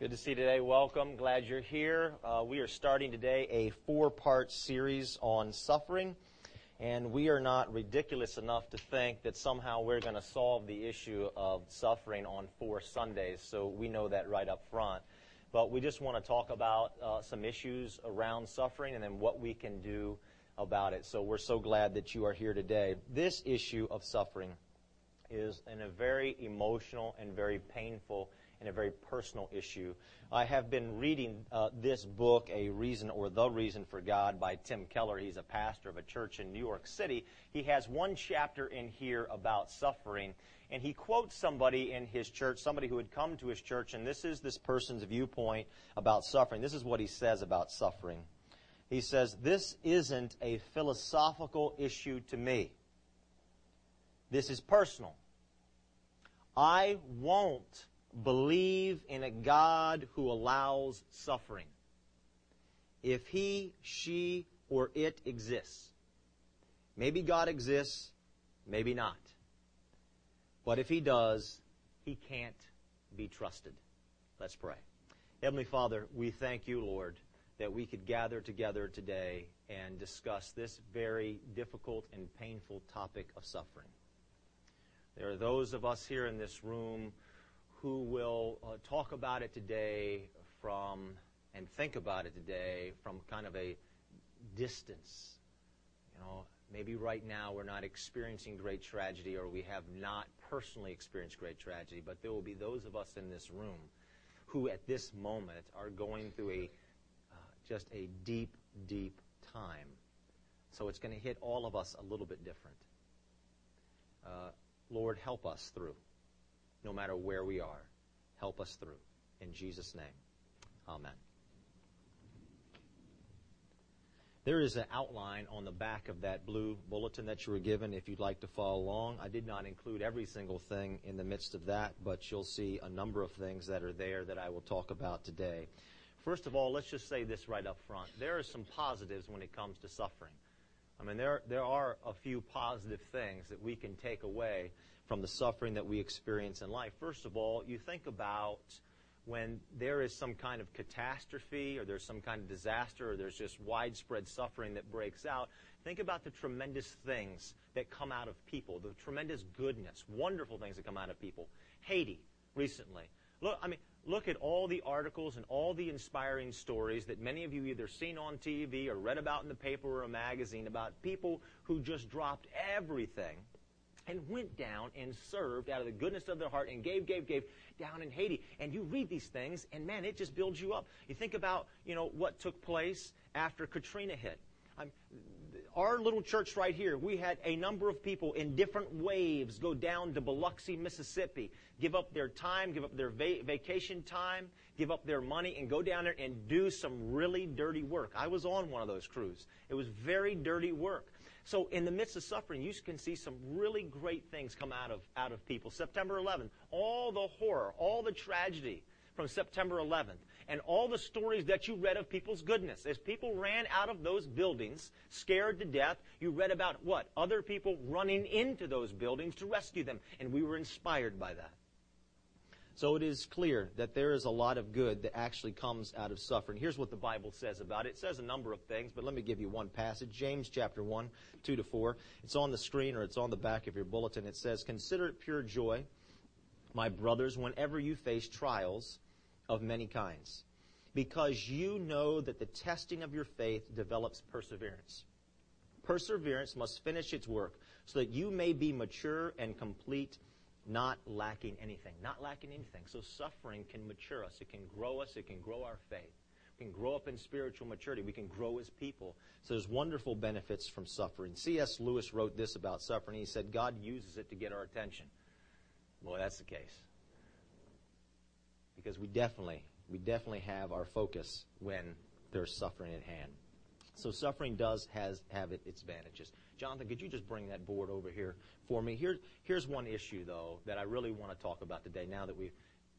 Good to see you today. Welcome. Glad you're here. Uh, we are starting today a four part series on suffering. And we are not ridiculous enough to think that somehow we're going to solve the issue of suffering on four Sundays. So we know that right up front. But we just want to talk about uh, some issues around suffering and then what we can do about it. So we're so glad that you are here today. This issue of suffering is in a very emotional and very painful and a very personal issue. I have been reading uh, this book, A Reason or The Reason for God, by Tim Keller. He's a pastor of a church in New York City. He has one chapter in here about suffering, and he quotes somebody in his church, somebody who had come to his church, and this is this person's viewpoint about suffering. This is what he says about suffering. He says, This isn't a philosophical issue to me. This is personal. I won't believe in a God who allows suffering. If he, she, or it exists. Maybe God exists, maybe not. But if he does, he can't be trusted. Let's pray. Heavenly Father, we thank you, Lord, that we could gather together today and discuss this very difficult and painful topic of suffering. There are those of us here in this room who will uh, talk about it today from and think about it today from kind of a distance. You know, maybe right now we're not experiencing great tragedy or we have not personally experienced great tragedy, but there will be those of us in this room who at this moment are going through a uh, just a deep, deep time. So it's going to hit all of us a little bit different. Uh, Lord, help us through no matter where we are. Help us through. In Jesus' name, amen. There is an outline on the back of that blue bulletin that you were given if you'd like to follow along. I did not include every single thing in the midst of that, but you'll see a number of things that are there that I will talk about today. First of all, let's just say this right up front. There are some positives when it comes to suffering. I mean, there, there are a few positive things that we can take away from the suffering that we experience in life. First of all, you think about when there is some kind of catastrophe or there's some kind of disaster or there's just widespread suffering that breaks out, think about the tremendous things that come out of people, the tremendous goodness, wonderful things that come out of people. Haiti, recently. Look, I mean, look at all the articles and all the inspiring stories that many of you either seen on TV or read about in the paper or a magazine about people who just dropped everything and went down and served out of the goodness of their heart and gave, gave, gave down in Haiti. And you read these things, and man, it just builds you up. You think about, you know, what took place after Katrina hit. I'm, our little church right here, we had a number of people in different waves go down to Biloxi, Mississippi, give up their time, give up their va- vacation time, give up their money, and go down there and do some really dirty work. I was on one of those crews. It was very dirty work. So in the midst of suffering, you can see some really great things come out of, out of people. September 11th, all the horror, all the tragedy from September 11th, and all the stories that you read of people's goodness. As people ran out of those buildings, scared to death, you read about what? Other people running into those buildings to rescue them. And we were inspired by that. So it is clear that there is a lot of good that actually comes out of suffering. Here's what the Bible says about it. It says a number of things, but let me give you one passage. James chapter 1, 2 to 4. It's on the screen or it's on the back of your bulletin. It says, Consider it pure joy, my brothers, whenever you face trials of many kinds, because you know that the testing of your faith develops perseverance. Perseverance must finish its work so that you may be mature and complete not lacking anything. Not lacking anything. So suffering can mature us. It can grow us. It can grow our faith. We can grow up in spiritual maturity. We can grow as people. So there's wonderful benefits from suffering. C.S. Lewis wrote this about suffering. He said, God uses it to get our attention. Boy, that's the case. Because we definitely, we definitely have our focus when there's suffering at hand. So suffering does has have it, its advantages. Jonathan, could you just bring that board over here for me? Here, here's one issue though that I really want to talk about today. Now that we've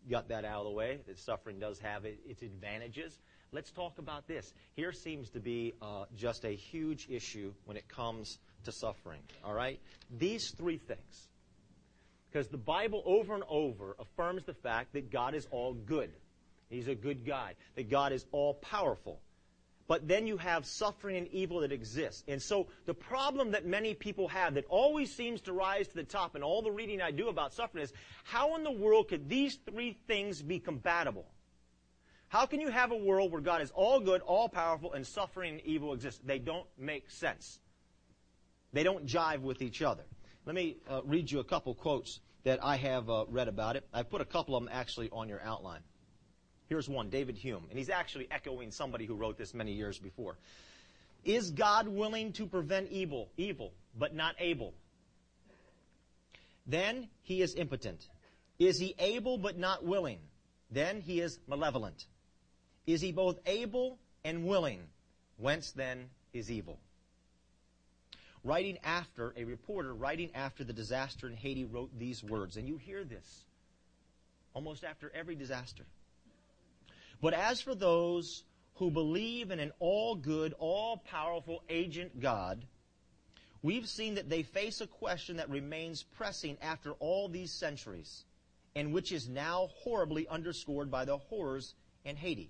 got that out of the way, that suffering does have it, its advantages. Let's talk about this. Here seems to be uh, just a huge issue when it comes to suffering. All right, these three things, because the Bible over and over affirms the fact that God is all good. He's a good guy. That God is all powerful. But then you have suffering and evil that exists. And so the problem that many people have that always seems to rise to the top in all the reading I do about suffering is how in the world could these three things be compatible? How can you have a world where God is all good, all powerful, and suffering and evil exist? They don't make sense. They don't jive with each other. Let me uh, read you a couple quotes that I have uh, read about it. I've put a couple of them actually on your outline. Here's one, David Hume, and he's actually echoing somebody who wrote this many years before. Is God willing to prevent evil, evil, but not able? Then he is impotent. Is he able but not willing? Then he is malevolent. Is he both able and willing? Whence then is evil? Writing after, a reporter writing after the disaster in Haiti wrote these words, and you hear this almost after every disaster. But as for those who believe in an all good, all powerful agent God, we've seen that they face a question that remains pressing after all these centuries, and which is now horribly underscored by the horrors in Haiti.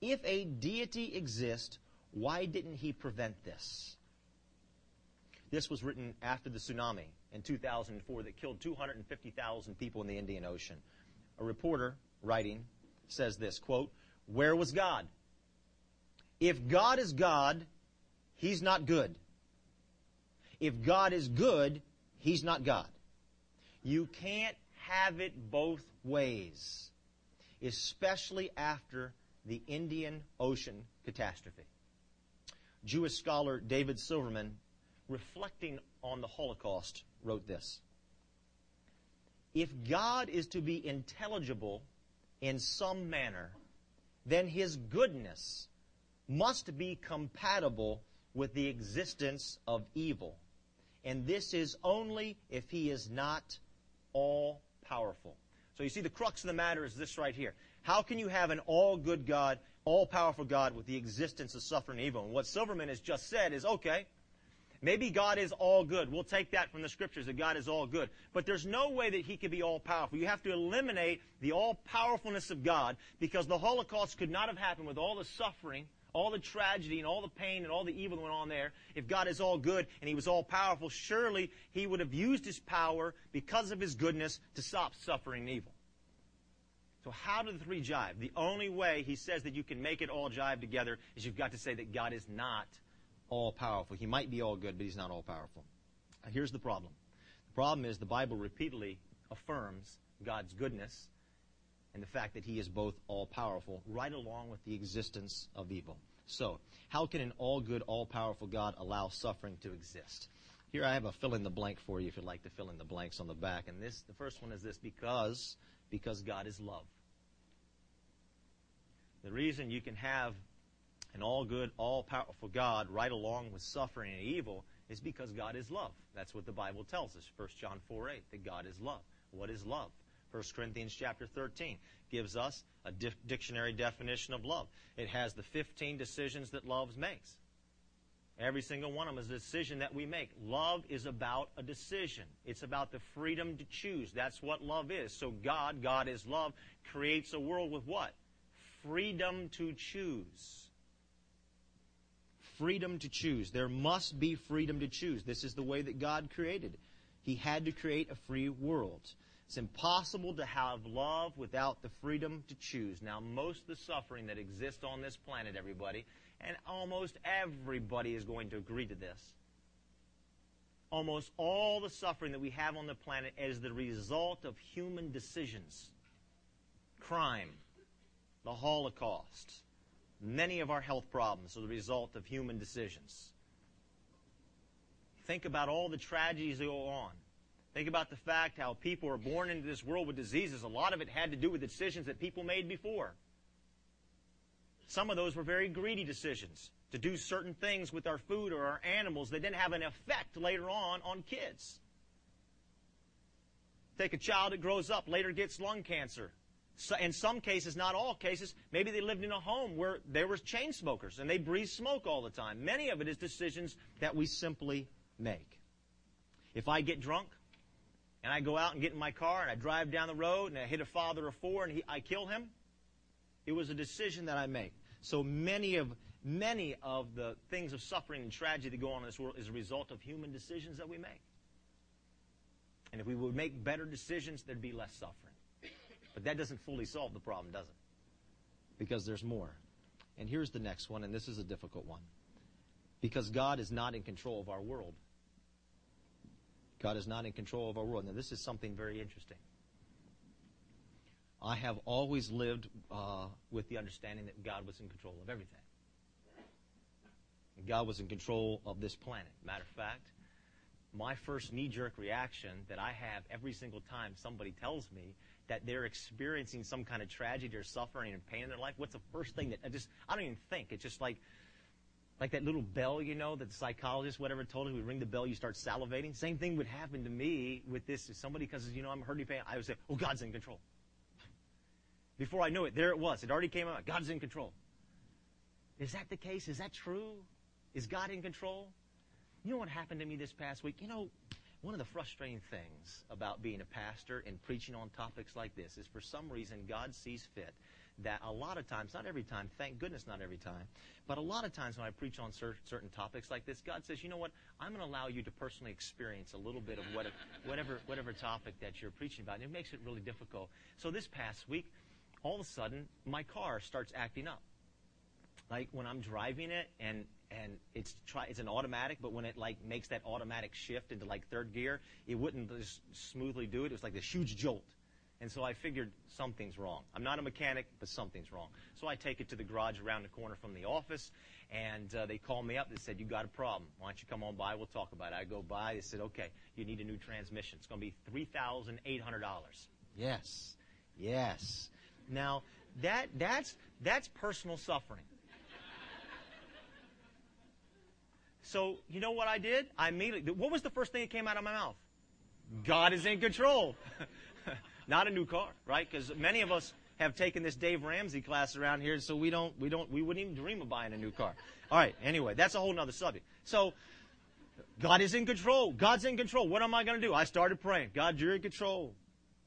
If a deity exists, why didn't he prevent this? This was written after the tsunami in 2004 that killed 250,000 people in the Indian Ocean. A reporter writing says this, quote, Where was God? If God is God, He's not good. If God is good, He's not God. You can't have it both ways, especially after the Indian Ocean catastrophe. Jewish scholar David Silverman, reflecting on the Holocaust, wrote this. If God is to be intelligible in some manner, then his goodness must be compatible with the existence of evil. And this is only if he is not all powerful. So you see, the crux of the matter is this right here. How can you have an all good God, all powerful God with the existence of suffering and evil? And what Silverman has just said is okay, Maybe God is all good. We'll take that from the scriptures that God is all good. But there's no way that He could be all powerful. You have to eliminate the all powerfulness of God because the Holocaust could not have happened with all the suffering, all the tragedy, and all the pain and all the evil that went on there. If God is all good and He was all powerful, surely He would have used His power because of His goodness to stop suffering and evil. So how do the three jive? The only way He says that you can make it all jive together is you've got to say that God is not all powerful. He might be all good, but he's not all powerful. Uh, here's the problem. The problem is the Bible repeatedly affirms God's goodness and the fact that he is both all powerful, right along with the existence of evil. So, how can an all good, all powerful God allow suffering to exist? Here I have a fill in the blank for you if you'd like to fill in the blanks on the back. And this the first one is this because because God is love. The reason you can have an all good, all powerful God right along with suffering and evil is because God is love. That's what the Bible tells us. 1 John 4 8, that God is love. What is love? 1 Corinthians chapter 13 gives us a di- dictionary definition of love. It has the 15 decisions that love makes. Every single one of them is a decision that we make. Love is about a decision. It's about the freedom to choose. That's what love is. So God, God is love, creates a world with what? Freedom to choose freedom to choose. There must be freedom to choose. This is the way that God created. He had to create a free world. It's impossible to have love without the freedom to choose. Now, most of the suffering that exists on this planet, everybody, and almost everybody is going to agree to this. Almost all the suffering that we have on the planet is the result of human decisions. Crime, the Holocaust, Many of our health problems are the result of human decisions. Think about all the tragedies that go on. Think about the fact how people are born into this world with diseases. A lot of it had to do with decisions that people made before. Some of those were very greedy decisions to do certain things with our food or our animals that didn't have an effect later on on kids. Take a child that grows up, later gets lung cancer. So in some cases, not all cases, maybe they lived in a home where there were chain smokers and they breathed smoke all the time. Many of it is decisions that we simply make. If I get drunk and I go out and get in my car and I drive down the road and I hit a father of four and he, I kill him, It was a decision that I make. So many of many of the things of suffering and tragedy that go on in this world is a result of human decisions that we make. And if we would make better decisions, there'd be less suffering. But that doesn't fully solve the problem, does it? Because there's more. And here's the next one, and this is a difficult one. Because God is not in control of our world. God is not in control of our world. Now, this is something very interesting. I have always lived uh, with the understanding that God was in control of everything. God was in control of this planet. Matter of fact, my first knee jerk reaction that I have every single time somebody tells me that they're experiencing some kind of tragedy or suffering and pain in their life, what's the first thing that I just, I don't even think. It's just like, like that little bell, you know, that the psychologist, whatever, told us, we ring the bell, you start salivating. Same thing would happen to me with this. If somebody, because, you know, I'm hurting pain, I would say, oh, God's in control. Before I knew it, there it was. It already came out. God's in control. Is that the case? Is that true? Is God in control? You know what happened to me this past week? You know, one of the frustrating things about being a pastor and preaching on topics like this is for some reason God sees fit that a lot of times, not every time, thank goodness not every time, but a lot of times when I preach on cer- certain topics like this, God says, you know what, I'm going to allow you to personally experience a little bit of what, whatever, whatever topic that you're preaching about. And it makes it really difficult. So this past week, all of a sudden, my car starts acting up. Like when I'm driving it and and it's try it's an automatic, but when it like makes that automatic shift into like third gear, it wouldn't just smoothly do it. It was like this huge jolt. And so I figured something's wrong. I'm not a mechanic, but something's wrong. So I take it to the garage around the corner from the office, and uh, they call me up. They said, "You got a problem? Why don't you come on by? We'll talk about it." I go by. They said, "Okay, you need a new transmission. It's going to be three thousand eight hundred dollars." Yes, yes. Now that that's that's personal suffering. So you know what I did? I immediately. What was the first thing that came out of my mouth? God is in control. Not a new car, right? Because many of us have taken this Dave Ramsey class around here, so we don't, we don't, we wouldn't even dream of buying a new car. All right. Anyway, that's a whole other subject. So, God is in control. God's in control. What am I going to do? I started praying. God, you're in control.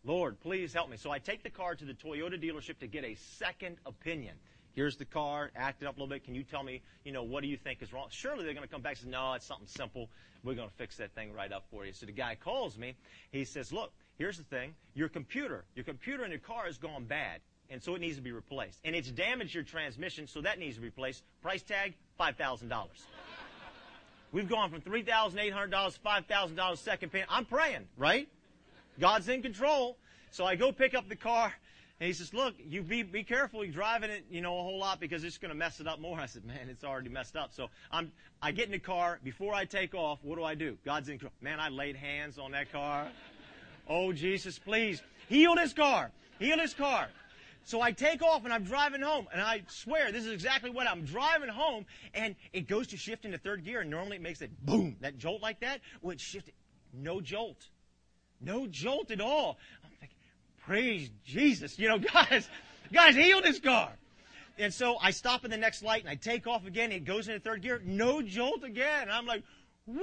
Lord, please help me. So I take the car to the Toyota dealership to get a second opinion. Here's the car, acted up a little bit. Can you tell me, you know, what do you think is wrong? Surely they're going to come back and say, no, it's something simple. We're going to fix that thing right up for you. So the guy calls me. He says, look, here's the thing. Your computer, your computer in your car has gone bad. And so it needs to be replaced. And it's damaged your transmission, so that needs to be replaced. Price tag, $5,000. We've gone from $3,800, $5,000 second payment. I'm praying, right? God's in control. So I go pick up the car, and he says, look, you be, be careful. You're driving it, you know, a whole lot because it's going to mess it up more. I said, man, it's already messed up. So I'm, I get in the car. Before I take off, what do I do? God's in control. Man, I laid hands on that car. Oh, Jesus, please heal this car. Heal this car. So I take off and I'm driving home, and I swear this is exactly what I'm driving home, and it goes to shift into third gear, and normally it makes that boom, that jolt like that. Well, it shifted, no jolt, no jolt at all. Praise Jesus, you know, guys, guys, heal this car. And so I stop in the next light and I take off again. It goes into third gear, no jolt again. And I'm like, Woo!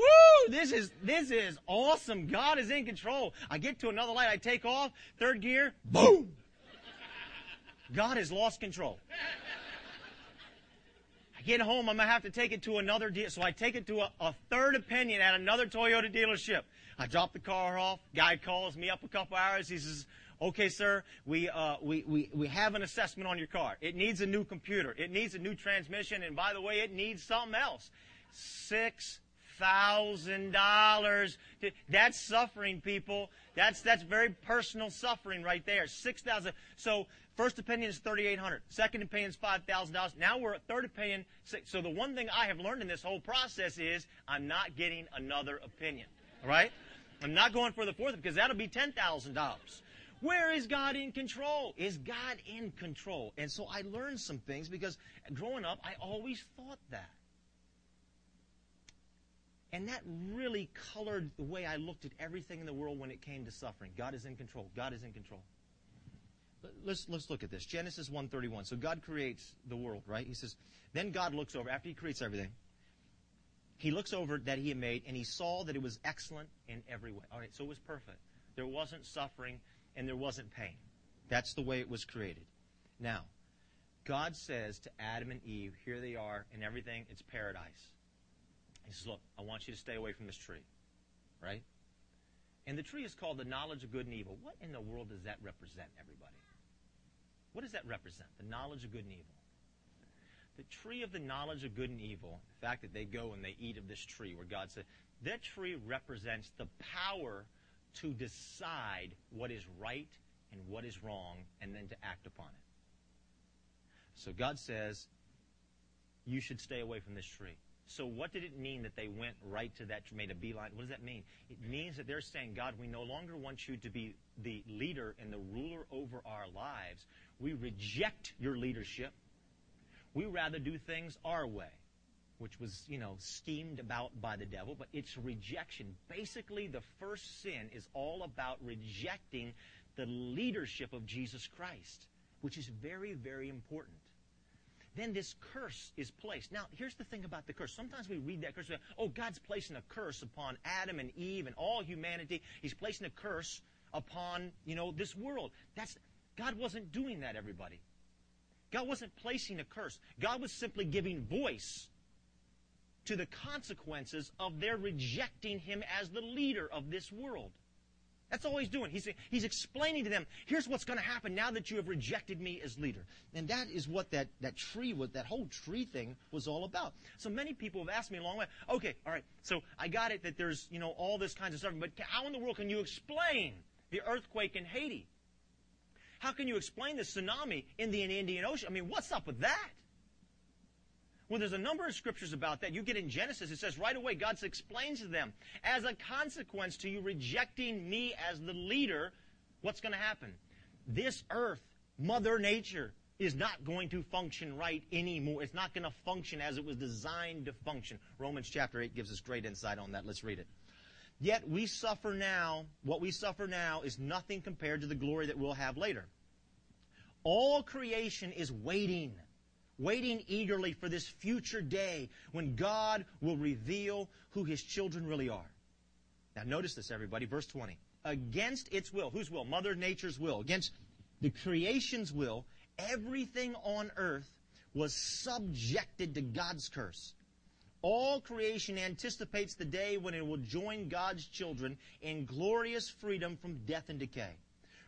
This is this is awesome. God is in control. I get to another light, I take off, third gear, boom. God has lost control. I get home, I'm gonna have to take it to another deal. So I take it to a, a third opinion at another Toyota dealership. I drop the car off. Guy calls me up a couple hours. He says, "Okay, sir, we uh, we we we have an assessment on your car. It needs a new computer. It needs a new transmission, and by the way, it needs something else. Six thousand dollars. That's suffering, people. That's that's very personal suffering right there. Six thousand. So first opinion is thirty eight hundred. Second opinion is five thousand dollars. Now we're at third opinion. So the one thing I have learned in this whole process is I'm not getting another opinion. All right. I'm not going for the fourth because that'll be ten thousand dollars. Where is God in control? Is God in control? And so I learned some things because growing up, I always thought that. And that really colored the way I looked at everything in the world when it came to suffering. God is in control. God is in control. Let's, let's look at this. Genesis 1.31. So God creates the world, right? He says, then God looks over, after he creates everything, he looks over that he had made, and he saw that it was excellent in every way. All right, so it was perfect. There wasn't suffering, and there wasn't pain. That's the way it was created. Now, God says to Adam and Eve, here they are, and everything, it's paradise. He says, Look, I want you to stay away from this tree. Right? And the tree is called the knowledge of good and evil. What in the world does that represent, everybody? What does that represent? The knowledge of good and evil. The tree of the knowledge of good and evil, the fact that they go and they eat of this tree where God said, that tree represents the power to decide what is right and what is wrong and then to act upon it. So God says, you should stay away from this tree. So what did it mean that they went right to that, made a beeline? What does that mean? It means that they're saying, God, we no longer want you to be the leader and the ruler over our lives. We reject your leadership. We rather do things our way, which was, you know, schemed about by the devil, but it's rejection. Basically, the first sin is all about rejecting the leadership of Jesus Christ, which is very, very important then this curse is placed. Now, here's the thing about the curse. Sometimes we read that curse, oh, God's placing a curse upon Adam and Eve and all humanity. He's placing a curse upon, you know, this world. That's God wasn't doing that, everybody. God wasn't placing a curse. God was simply giving voice to the consequences of their rejecting him as the leader of this world. That's all he's doing. He's, he's explaining to them, here's what's going to happen now that you have rejected me as leader. And that is what that, that tree, was, that whole tree thing was all about. So many people have asked me along the way, okay, all right, so I got it that there's, you know, all this kinds of stuff, but how in the world can you explain the earthquake in Haiti? How can you explain the tsunami in the Indian Ocean? I mean, what's up with that? Well, there's a number of scriptures about that. You get in Genesis, it says right away, God explains to them, as a consequence to you rejecting me as the leader, what's going to happen? This earth, Mother Nature, is not going to function right anymore. It's not going to function as it was designed to function. Romans chapter 8 gives us great insight on that. Let's read it. Yet we suffer now, what we suffer now is nothing compared to the glory that we'll have later. All creation is waiting waiting eagerly for this future day when God will reveal who his children really are. Now, notice this, everybody. Verse 20. Against its will. Whose will? Mother Nature's will. Against the creation's will, everything on earth was subjected to God's curse. All creation anticipates the day when it will join God's children in glorious freedom from death and decay.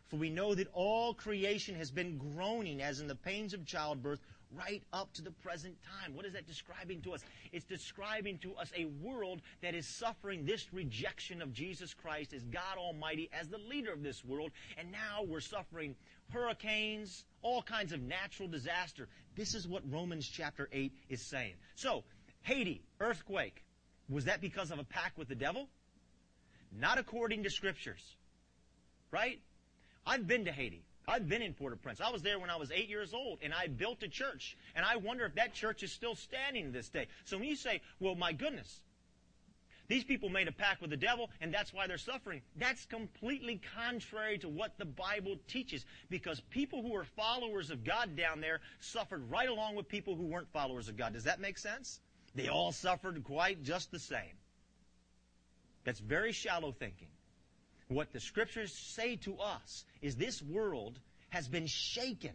For we know that all creation has been groaning as in the pains of childbirth right up to the present time. What is that describing to us? It's describing to us a world that is suffering this rejection of Jesus Christ as God Almighty, as the leader of this world. And now we're suffering hurricanes, all kinds of natural disaster. This is what Romans chapter 8 is saying. So, Haiti, earthquake. Was that because of a pact with the devil? Not according to scriptures. Right? I've been to Haiti. I've been in Port-au-Prince. I was there when I was eight years old, and I built a church. And I wonder if that church is still standing this day. So when you say, well, my goodness, these people made a pact with the devil, and that's why they're suffering. That's completely contrary to what the Bible teaches, because people who are followers of God down there suffered right along with people who weren't followers of God. Does that make sense? They all suffered quite just the same. That's very shallow thinking. What the scriptures say to us is this world has been shaken.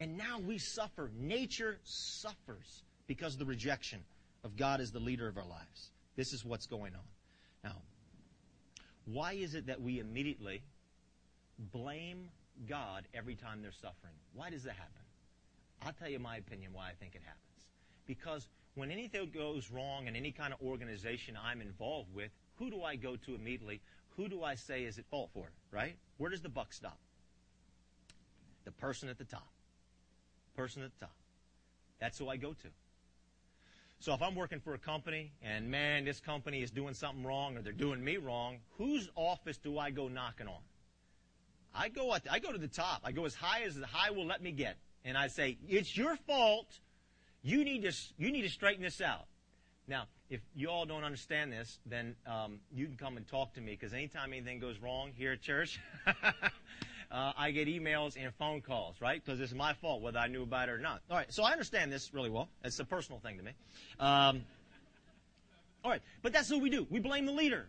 And now we suffer. Nature suffers because of the rejection of God as the leader of our lives. This is what's going on. Now, why is it that we immediately blame God every time they're suffering? Why does that happen? I'll tell you my opinion why I think it happens. Because when anything goes wrong in any kind of organization I'm involved with, who do I go to immediately? Who do I say is at fault for it, right? Where does the buck stop? The person at the top. Person at the top. That's who I go to. So if I'm working for a company and man, this company is doing something wrong or they're doing me wrong, whose office do I go knocking on? I go at, I go to the top. I go as high as the high will let me get. And I say, it's your fault. You need to, you need to straighten this out. Now, if you all don't understand this, then um, you can come and talk to me because anytime anything goes wrong here at church, uh, I get emails and phone calls, right? Because it's my fault whether I knew about it or not. All right, so I understand this really well. It's a personal thing to me. Um, all right, but that's what we do. We blame the leader.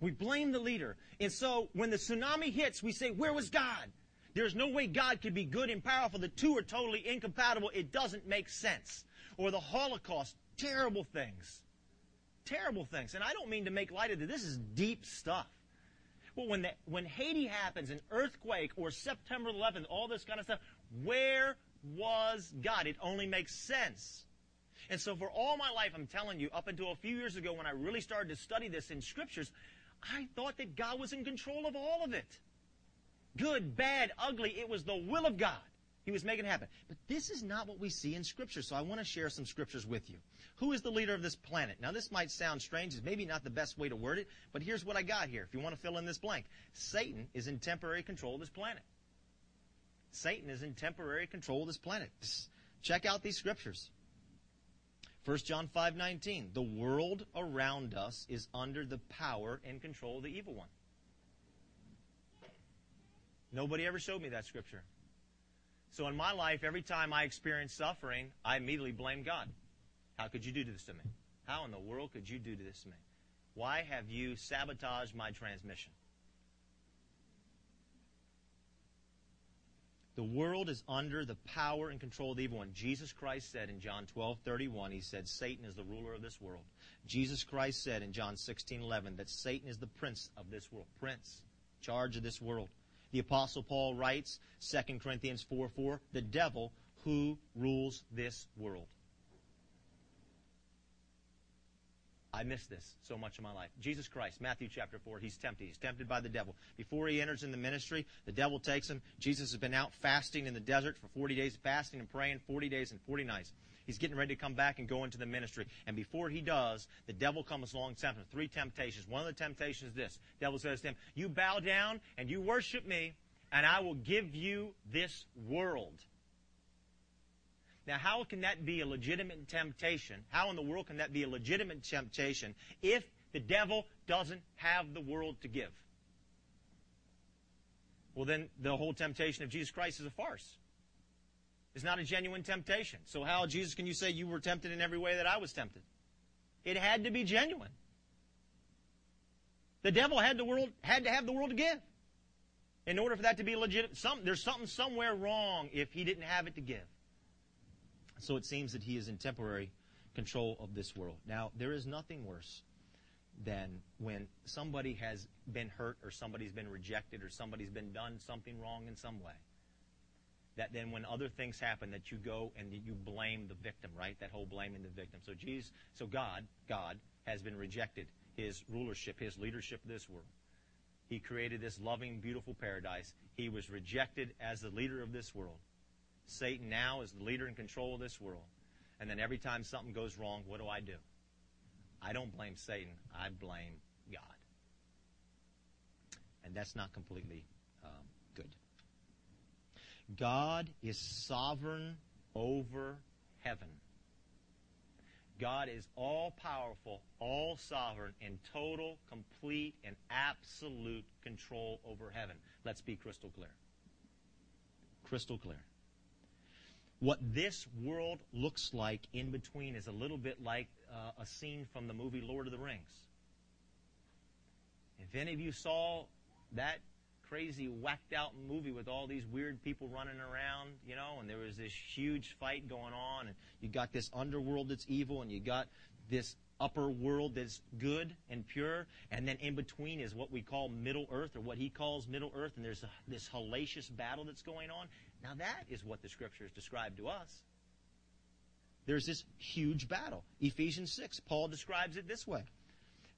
We blame the leader. And so when the tsunami hits, we say, Where was God? There's no way God could be good and powerful. The two are totally incompatible. It doesn't make sense. Or the Holocaust, terrible things. Terrible things. And I don't mean to make light of it. This is deep stuff. But when, the, when Haiti happens, an earthquake, or September 11th, all this kind of stuff, where was God? It only makes sense. And so for all my life, I'm telling you, up until a few years ago when I really started to study this in scriptures, I thought that God was in control of all of it. Good, bad, ugly, it was the will of God. He was making it happen. But this is not what we see in Scripture, so I want to share some Scriptures with you. Who is the leader of this planet? Now, this might sound strange. It's maybe not the best way to word it, but here's what I got here. If you want to fill in this blank, Satan is in temporary control of this planet. Satan is in temporary control of this planet. Check out these Scriptures. 1 John 5:19 The world around us is under the power and control of the evil one. Nobody ever showed me that scripture. So in my life, every time I experience suffering, I immediately blame God. How could you do this to me? How in the world could you do this to me? Why have you sabotaged my transmission? The world is under the power and control of the evil one. Jesus Christ said in John 12, 31, he said, Satan is the ruler of this world. Jesus Christ said in John 16, 11, that Satan is the prince of this world. Prince. Charge of this world. The apostle Paul writes, 2 Corinthians 4, 4, the devil who rules this world. I miss this so much in my life. Jesus Christ, Matthew chapter 4, he's tempted. He's tempted by the devil. Before he enters in the ministry, the devil takes him. Jesus has been out fasting in the desert for 40 days, fasting and praying 40 days and 40 nights. He's getting ready to come back and go into the ministry. And before he does, the devil comes along tempting him. Three temptations. One of the temptations is this. The devil says to him, You bow down and you worship me, and I will give you this world. Now, how can that be a legitimate temptation? How in the world can that be a legitimate temptation if the devil doesn't have the world to give? Well, then the whole temptation of Jesus Christ is a farce. It's not a genuine temptation. So how, Jesus, can you say you were tempted in every way that I was tempted? It had to be genuine. The devil had the world had to have the world to give. In order for that to be legit, some, there's something somewhere wrong if he didn't have it to give. So it seems that he is in temporary control of this world. Now, there is nothing worse than when somebody has been hurt or somebody's been rejected or somebody's been done something wrong in some way. That then when other things happen that you go and you blame the victim, right? That whole blaming the victim. So Jesus, so God, God has been rejected his rulership, his leadership of this world. He created this loving, beautiful paradise. He was rejected as the leader of this world. Satan now is the leader and control of this world. And then every time something goes wrong, what do I do? I don't blame Satan. I blame God. And that's not completely um. God is sovereign over heaven. God is all powerful, all sovereign, in total, complete, and absolute control over heaven. Let's be crystal clear. Crystal clear what this world looks like in between is a little bit like uh, a scene from the movie Lord of the Rings. If any of you saw that crazy whacked out movie with all these weird people running around, you know, and there was this huge fight going on, and you got this underworld that's evil, and you got this upper world that's good and pure, and then in between is what we call Middle Earth, or what he calls Middle Earth, and there's a, this hellacious battle that's going on. Now that is what the scriptures describe to us. There's this huge battle. Ephesians 6, Paul describes it this way.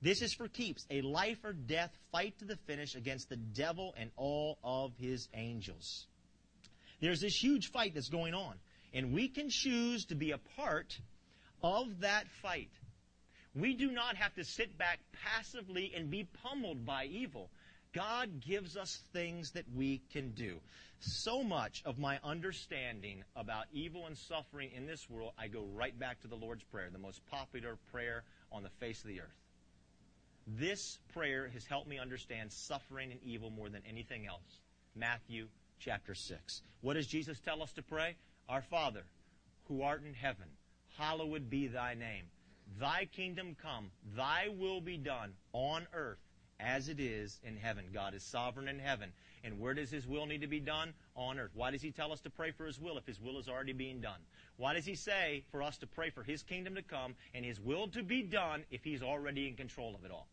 This is for keeps, a life or death fight to the finish against the devil and all of his angels. There's this huge fight that's going on, and we can choose to be a part of that fight. We do not have to sit back passively and be pummeled by evil. God gives us things that we can do. So much of my understanding about evil and suffering in this world, I go right back to the Lord's Prayer, the most popular prayer on the face of the earth. This prayer has helped me understand suffering and evil more than anything else. Matthew chapter 6. What does Jesus tell us to pray? Our Father, who art in heaven, hallowed be thy name. Thy kingdom come, thy will be done on earth as it is in heaven. God is sovereign in heaven. And where does His will need to be done? On earth. Why does He tell us to pray for His will if His will is already being done? Why does He say for us to pray for His kingdom to come and His will to be done if He's already in control of it all?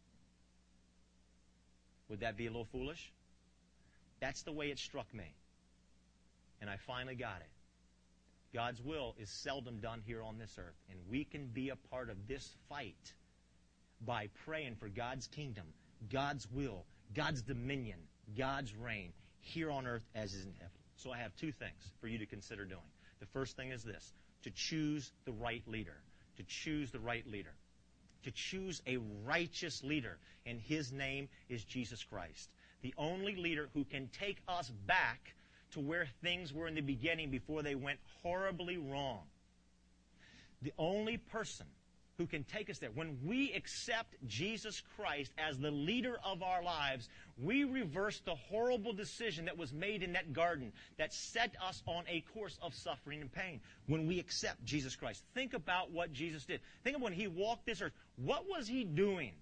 Would that be a little foolish? That's the way it struck me. And I finally got it. God's will is seldom done here on this earth, and we can be a part of this fight by praying for God's kingdom, God's will, God's dominion, God's reign here on earth as is in heaven. So I have two things for you to consider doing. The first thing is this to choose the right leader. To choose the right leader. To choose a righteous leader. And his name is Jesus Christ. The only leader who can take us back to where things were in the beginning before they went horribly wrong. The only person who can take us there. When we accept Jesus Christ as the leader of our lives, we reverse the horrible decision that was made in that garden that set us on a course of suffering and pain. When we accept Jesus Christ, think about what Jesus did. Think of when he walked this earth. What was he doing?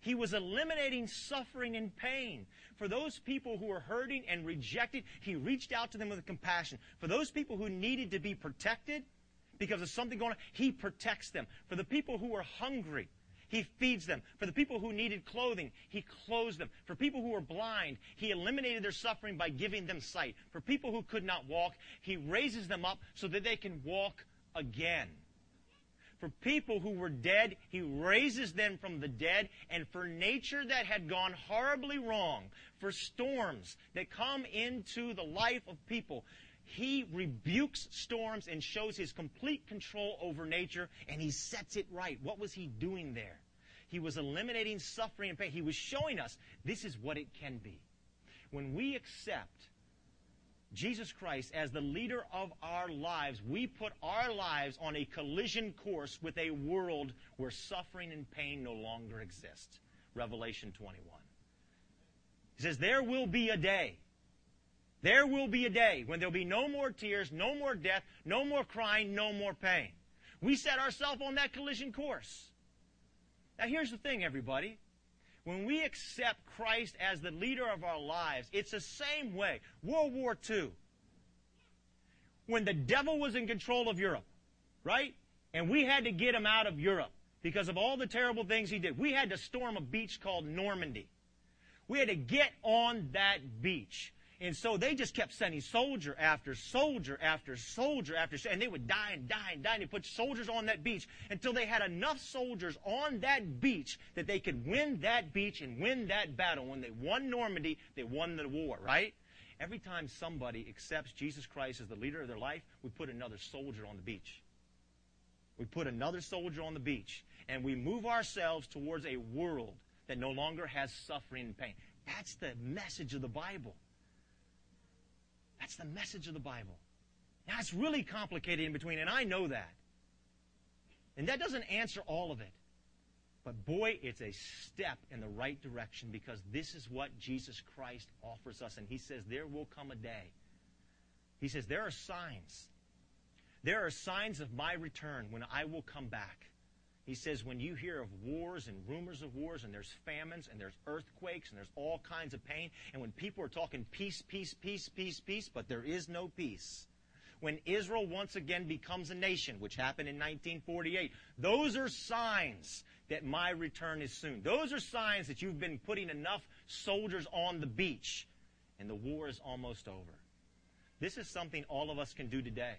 He was eliminating suffering and pain. For those people who were hurting and rejected, he reached out to them with compassion. For those people who needed to be protected, because of something going on, He protects them. For the people who are hungry, He feeds them. For the people who needed clothing, He clothes them. For people who were blind, He eliminated their suffering by giving them sight. For people who could not walk, He raises them up so that they can walk again. For people who were dead, He raises them from the dead. And for nature that had gone horribly wrong, for storms that come into the life of people, he rebukes storms and shows his complete control over nature, and he sets it right. What was he doing there? He was eliminating suffering and pain. He was showing us this is what it can be. When we accept Jesus Christ as the leader of our lives, we put our lives on a collision course with a world where suffering and pain no longer exist. Revelation 21. He says, There will be a day there will be a day when there'll be no more tears, no more death, no more crying, no more pain. We set ourselves on that collision course. Now, here's the thing, everybody. When we accept Christ as the leader of our lives, it's the same way. World War II. When the devil was in control of Europe, right? And we had to get him out of Europe because of all the terrible things he did. We had to storm a beach called Normandy. We had to get on that beach. And so they just kept sending soldier after soldier after soldier after soldier, and they would die and die and die and they put soldiers on that beach until they had enough soldiers on that beach that they could win that beach and win that battle. When they won Normandy, they won the war, right? Every time somebody accepts Jesus Christ as the leader of their life, we put another soldier on the beach. We put another soldier on the beach and we move ourselves towards a world that no longer has suffering and pain. That's the message of the Bible. That's the message of the Bible. Now, it's really complicated in between, and I know that. And that doesn't answer all of it. But boy, it's a step in the right direction because this is what Jesus Christ offers us. And he says, There will come a day. He says, There are signs. There are signs of my return when I will come back. He says, when you hear of wars and rumors of wars, and there's famines, and there's earthquakes, and there's all kinds of pain, and when people are talking peace, peace, peace, peace, peace, but there is no peace. When Israel once again becomes a nation, which happened in 1948, those are signs that my return is soon. Those are signs that you've been putting enough soldiers on the beach, and the war is almost over. This is something all of us can do today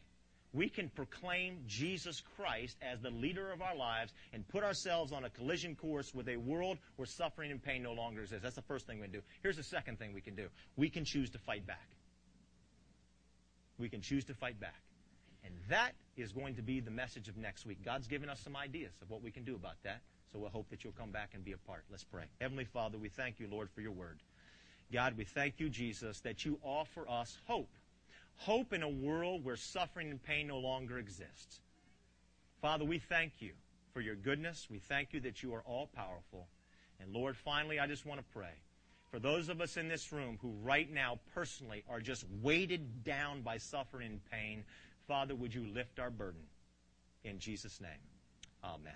we can proclaim Jesus Christ as the leader of our lives and put ourselves on a collision course with a world where suffering and pain no longer exists. That's the first thing we can do. Here's the second thing we can do. We can choose to fight back. We can choose to fight back. And that is going to be the message of next week. God's given us some ideas of what we can do about that. So we'll hope that you'll come back and be a part. Let's pray. Heavenly Father, we thank you, Lord, for your word. God, we thank you, Jesus, that you offer us hope hope in a world where suffering and pain no longer exists. Father, we thank you for your goodness. We thank you that you are all powerful. And Lord, finally, I just want to pray for those of us in this room who right now personally are just weighted down by suffering and pain. Father, would you lift our burden? In Jesus' name, amen.